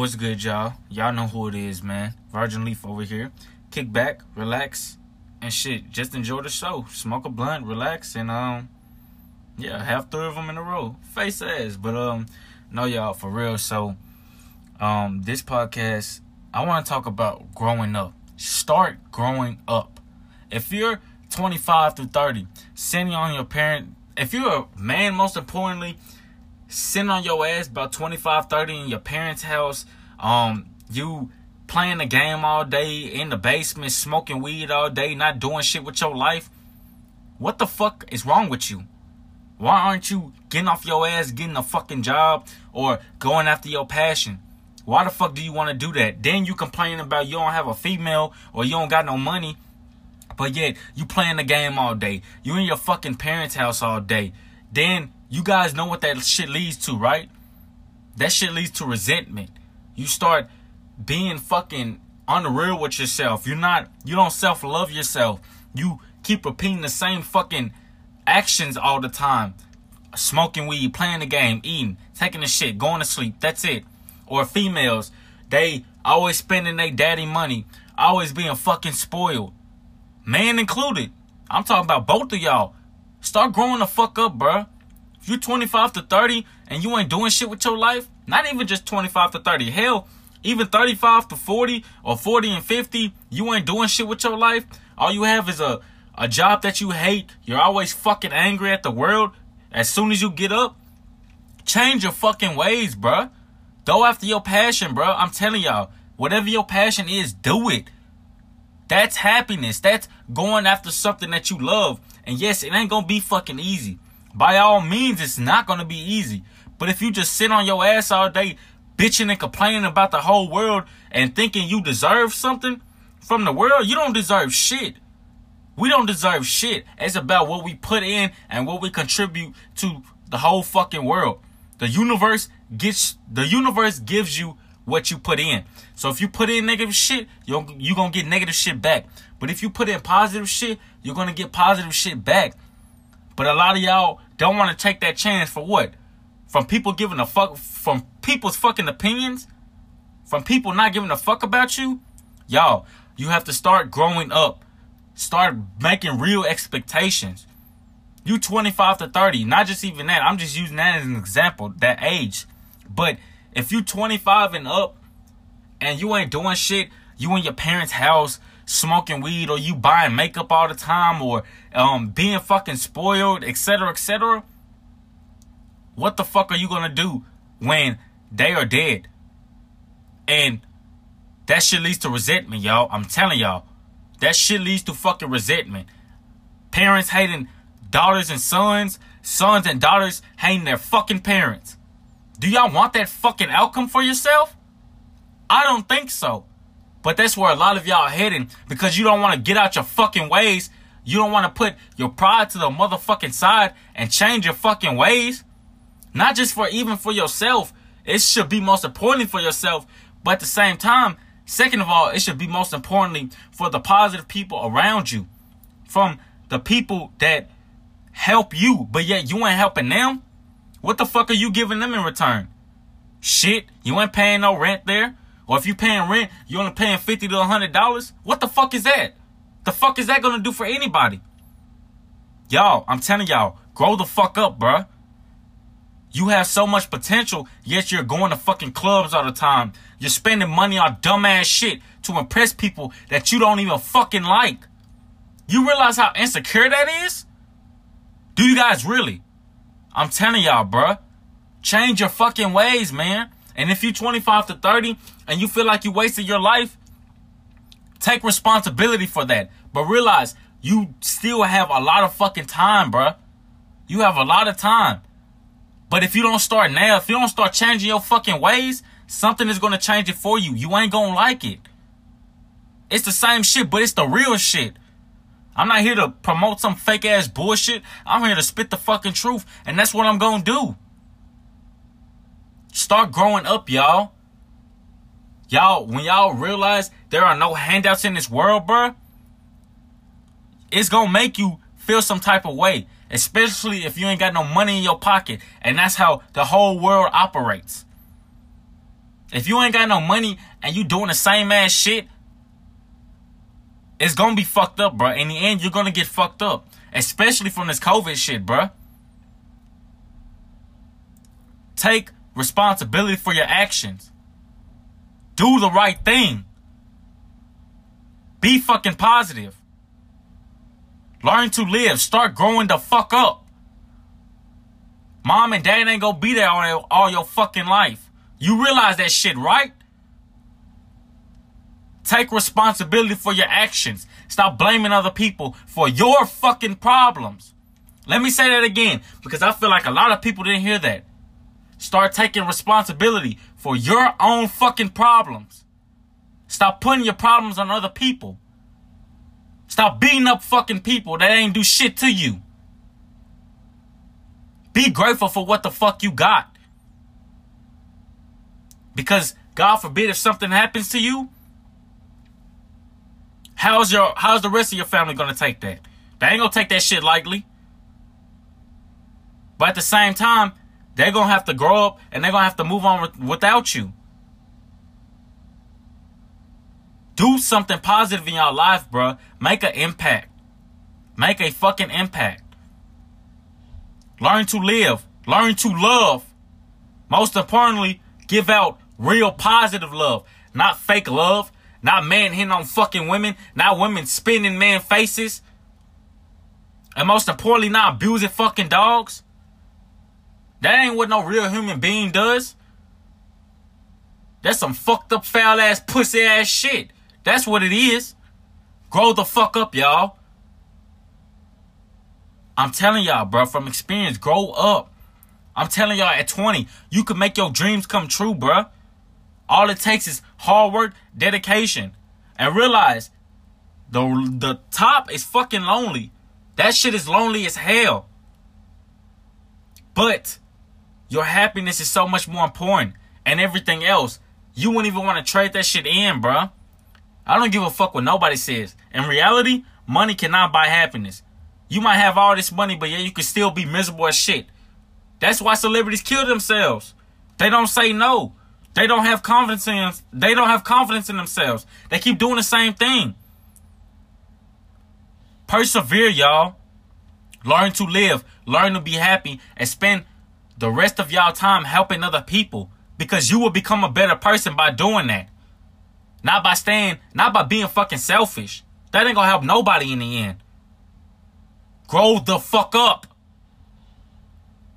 What's good, y'all? Y'all know who it is, man. Virgin Leaf over here. Kick back, relax, and shit. Just enjoy the show. Smoke a blunt, relax, and um, yeah, have three of them in a row. Face ass, but um, no, y'all for real. So, um, this podcast, I want to talk about growing up. Start growing up. If you're 25 through 30, sitting on your parent. If you're a man, most importantly sitting on your ass about 25, 30 in your parents' house. Um, you playing the game all day in the basement, smoking weed all day, not doing shit with your life. What the fuck is wrong with you? Why aren't you getting off your ass, getting a fucking job, or going after your passion? Why the fuck do you want to do that? Then you complaining about you don't have a female or you don't got no money, but yet you playing the game all day. You in your fucking parents' house all day. Then you guys know what that shit leads to, right? That shit leads to resentment. You start being fucking unreal with yourself. You're not, you don't self love yourself. You keep repeating the same fucking actions all the time. Smoking weed, playing the game, eating, taking the shit, going to sleep. That's it. Or females, they always spending their daddy money, always being fucking spoiled. Man included. I'm talking about both of y'all. Start growing the fuck up, bruh. If you're 25 to 30 and you ain't doing shit with your life, not even just 25 to 30, hell, even 35 to 40 or 40 and 50, you ain't doing shit with your life. All you have is a, a job that you hate. You're always fucking angry at the world. As soon as you get up, change your fucking ways, bruh. Go after your passion, bruh. I'm telling y'all, whatever your passion is, do it. That's happiness. That's going after something that you love. And yes, it ain't gonna be fucking easy. By all means, it's not gonna be easy. But if you just sit on your ass all day, bitching and complaining about the whole world and thinking you deserve something from the world, you don't deserve shit. We don't deserve shit. It's about what we put in and what we contribute to the whole fucking world. The universe gets the universe gives you what you put in. So if you put in negative shit, you're you going to get negative shit back. But if you put in positive shit, you're to get positive shit back. But a lot of y'all don't want to take that chance for what? From people giving a fuck, from people's fucking opinions? From people not giving a fuck about you? Y'all, you have to start growing up. Start making real expectations. You 25 to 30, not just even that. I'm just using that as an example, that age. But if you 25 and up and you ain't doing shit, you in your parents' house smoking weed or you buying makeup all the time or um, being fucking spoiled, etc., etc., what the fuck are you gonna do when they are dead? And that shit leads to resentment, y'all. I'm telling y'all. That shit leads to fucking resentment. Parents hating daughters and sons, sons and daughters hating their fucking parents. Do y'all want that fucking outcome for yourself? I don't think so. But that's where a lot of y'all heading because you don't want to get out your fucking ways. You don't want to put your pride to the motherfucking side and change your fucking ways. Not just for even for yourself. It should be most importantly for yourself. But at the same time, second of all, it should be most importantly for the positive people around you. From the people that help you, but yet you ain't helping them. What the fuck are you giving them in return? Shit, you ain't paying no rent there. Or if you're paying rent, you're only paying fifty to hundred dollars. What the fuck is that? The fuck is that gonna do for anybody? Y'all, I'm telling y'all, grow the fuck up, bruh. You have so much potential, yet you're going to fucking clubs all the time. You're spending money on dumbass shit to impress people that you don't even fucking like. You realize how insecure that is? Do you guys really? I'm telling y'all, bruh. Change your fucking ways, man. And if you're 25 to 30 and you feel like you wasted your life, take responsibility for that. But realize you still have a lot of fucking time, bruh. You have a lot of time. But if you don't start now, if you don't start changing your fucking ways, something is to change it for you. You ain't to like it. It's the same shit, but it's the real shit. I'm not here to promote some fake ass bullshit. I'm here to spit the fucking truth. And that's what I'm to do. Start growing up, y'all. Y'all, when y'all realize there are no handouts in this world, bruh, it's gonna make you feel some type of way. Especially if you ain't got no money in your pocket. And that's how the whole world operates. If you ain't got no money and you doing the same ass shit, it's gonna be fucked up, bro. In the end, you're gonna get fucked up, especially from this COVID shit, bro. Take responsibility for your actions. Do the right thing. Be fucking positive. Learn to live. Start growing the fuck up. Mom and dad ain't gonna be there all, all your fucking life. You realize that shit, right? Take responsibility for your actions. Stop blaming other people for your fucking problems. Let me say that again because I feel like a lot of people didn't hear that. Start taking responsibility for your own fucking problems. Stop putting your problems on other people. Stop beating up fucking people that ain't do shit to you. Be grateful for what the fuck you got. Because God forbid if something happens to you, how's your how's the rest of your family gonna take that? They ain't gonna take that shit lightly. But at the same time, they're gonna have to grow up and they're gonna have to move on with, without you. Do something positive in your life, bro. Make an impact. Make a fucking impact. Learn to live. Learn to love. Most importantly, give out real positive love. Not fake love. Not man hitting on fucking women. Not women spinning man faces. And most importantly, not abusing fucking dogs. That ain't what no real human being does. That's some fucked up foul ass pussy ass shit. That's what it is. Grow the fuck up, y'all. I'm telling y'all, bro, from experience, grow up. I'm telling y'all, at 20, you can make your dreams come true, bro. All it takes is hard work, dedication, and realize the the top is fucking lonely. That shit is lonely as hell. But your happiness is so much more important, and everything else, you wouldn't even want to trade that shit in, bro. I don't give a fuck what nobody says. In reality, money cannot buy happiness. You might have all this money, but yeah, you could still be miserable as shit. That's why celebrities kill themselves. They don't say no. They don't have confidence in they don't have confidence in themselves. They keep doing the same thing. Persevere, y'all. Learn to live, learn to be happy, and spend the rest of y'all time helping other people because you will become a better person by doing that. Not by staying, not by being fucking selfish. That ain't gonna help nobody in the end. Grow the fuck up.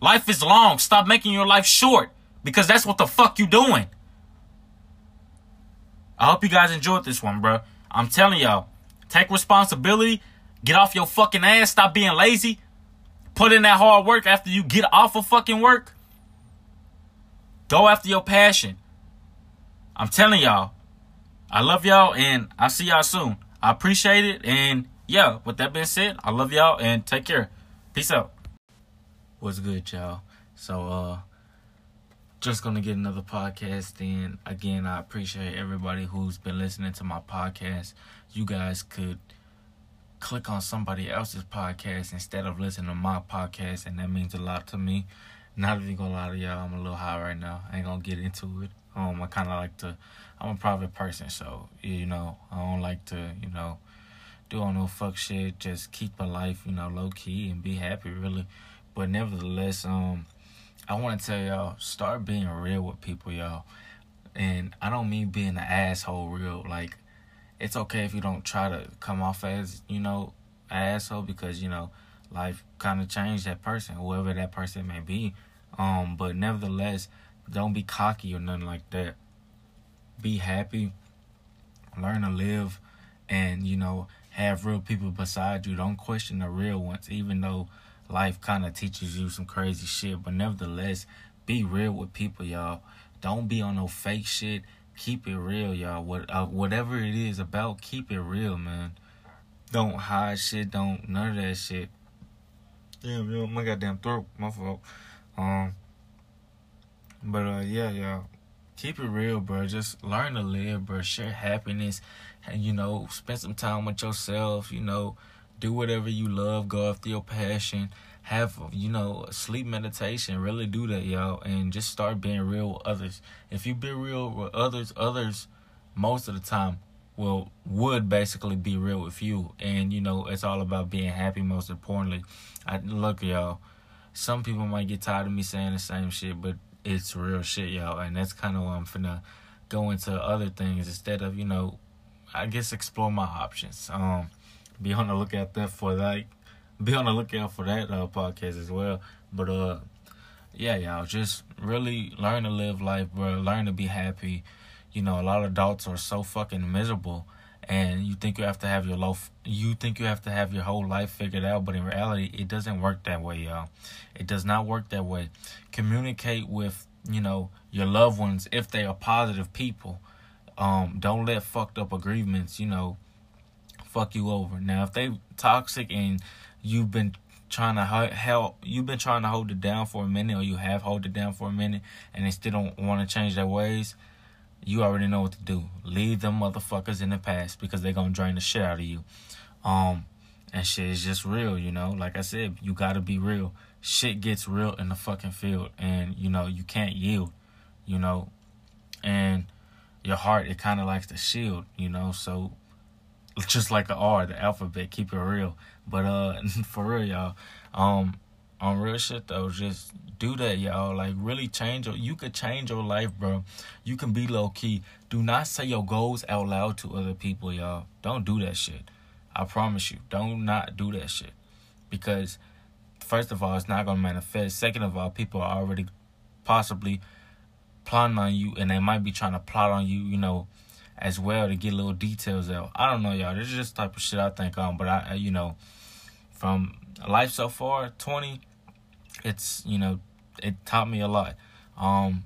Life is long. Stop making your life short because that's what the fuck you doing. I hope you guys enjoyed this one, bro. I'm telling y'all, take responsibility. Get off your fucking ass. Stop being lazy. Put in that hard work after you get off of fucking work. Go after your passion. I'm telling y'all, I love y'all and I'll see y'all soon. I appreciate it. And yeah, with that being said, I love y'all and take care. Peace out. What's good, y'all? So, uh, just gonna get another podcast and again i appreciate everybody who's been listening to my podcast you guys could click on somebody else's podcast instead of listening to my podcast and that means a lot to me not even gonna lie to y'all i'm a little high right now i ain't gonna get into it um i kind of like to I'm a private person, so you know I don't like to you know do all no fuck shit. Just keep my life you know low key and be happy, really. But nevertheless, um, I want to tell y'all start being real with people, y'all. And I don't mean being an asshole real. Like it's okay if you don't try to come off as you know an asshole because you know life kind of changed that person, whoever that person may be. Um, but nevertheless, don't be cocky or nothing like that be happy, learn to live, and you know have real people beside you. Don't question the real ones, even though life kind of teaches you some crazy shit. But nevertheless, be real with people, y'all. Don't be on no fake shit. Keep it real, y'all. What uh, whatever it is about, keep it real, man. Don't hide shit. Don't none of that shit. Damn, yo, my goddamn throat, my fault. Um, but uh, yeah, y'all keep it real, bro. Just learn to live, bro. Share happiness, and you know, spend some time with yourself. You know, do whatever you love. Go after your passion. Have you know sleep meditation. Really do that, y'all, and just start being real with others. If you be real with others, others most of the time will would basically be real with you, and you know it's all about being happy. Most importantly, I look, y'all. Some people might get tired of me saying the same shit, but it's real shit, y'all, and that's kind of why I'm finna go into other things instead of you know, I guess explore my options. Um, be on the lookout there for like be on the lookout for that uh, podcast as well. But uh, yeah, y'all just really learn to live life, bro. Learn to be happy. You know, a lot of adults are so fucking miserable, and you think you have to have your life. You think you have to have your whole life figured out, but in reality, it doesn't work that way, y'all. It does not work that way. Communicate with you know your loved ones if they are positive people. Um, don't let fucked up agreements, you know, fuck you over. Now, if they toxic and you've been trying to help you've been trying to hold it down for a minute or you have hold it down for a minute and they still don't want to change their ways you already know what to do. Leave them motherfuckers in the past because they're gonna drain the shit out of you. Um and shit is just real you know? Like i said you gotta be real. Shit gets real in the fucking field and you know you can't yield you know? And your heart it kind of likes to shield you know? So just like the R, the alphabet. Keep it real. But uh, for real, y'all. Um, on real shit though, just do that, y'all. Like really change your. You could change your life, bro. You can be low key. Do not say your goals out loud to other people, y'all. Don't do that shit. I promise you. Don't not do that shit. Because first of all, it's not gonna manifest. Second of all, people are already possibly plotting on you, and they might be trying to plot on you. You know as well to get little details out. I don't know, y'all. This is just type of shit I think on, but I, you know, from life so far, twenty, it's you know, it taught me a lot. Um,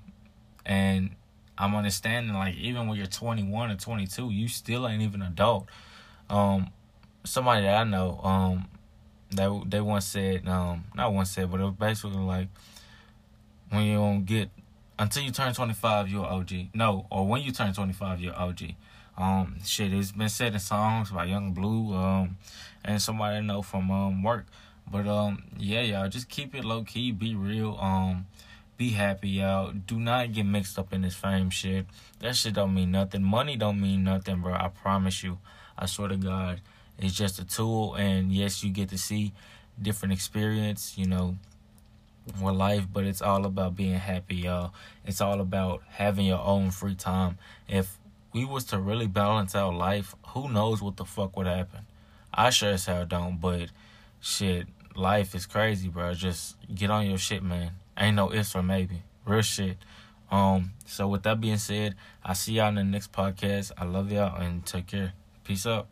and I'm understanding like even when you're 21 or 22, you still ain't even adult. Um, somebody that I know, um, they they once said, um, not once said, but it was basically like when you don't get until you turn 25, you're OG. No, or when you turn 25, you're OG. Um, shit, it's been said in songs by Young Blue, um, and somebody I know from um work. But um, yeah, y'all, just keep it low key, be real, um, be happy, y'all. Do not get mixed up in this fame shit. That shit don't mean nothing. Money don't mean nothing, bro. I promise you. I swear to God, it's just a tool, and yes, you get to see different experience, you know with life, but it's all about being happy, y'all. It's all about having your own free time. If we was to really balance out life, who knows what the fuck would happen? I sure as hell don't, but shit, life is crazy, bro. Just get on your shit, man. Ain't no ifs or maybe. Real shit. Um, so with that being said, I see y'all in the next podcast. I love y'all and take care. Peace out.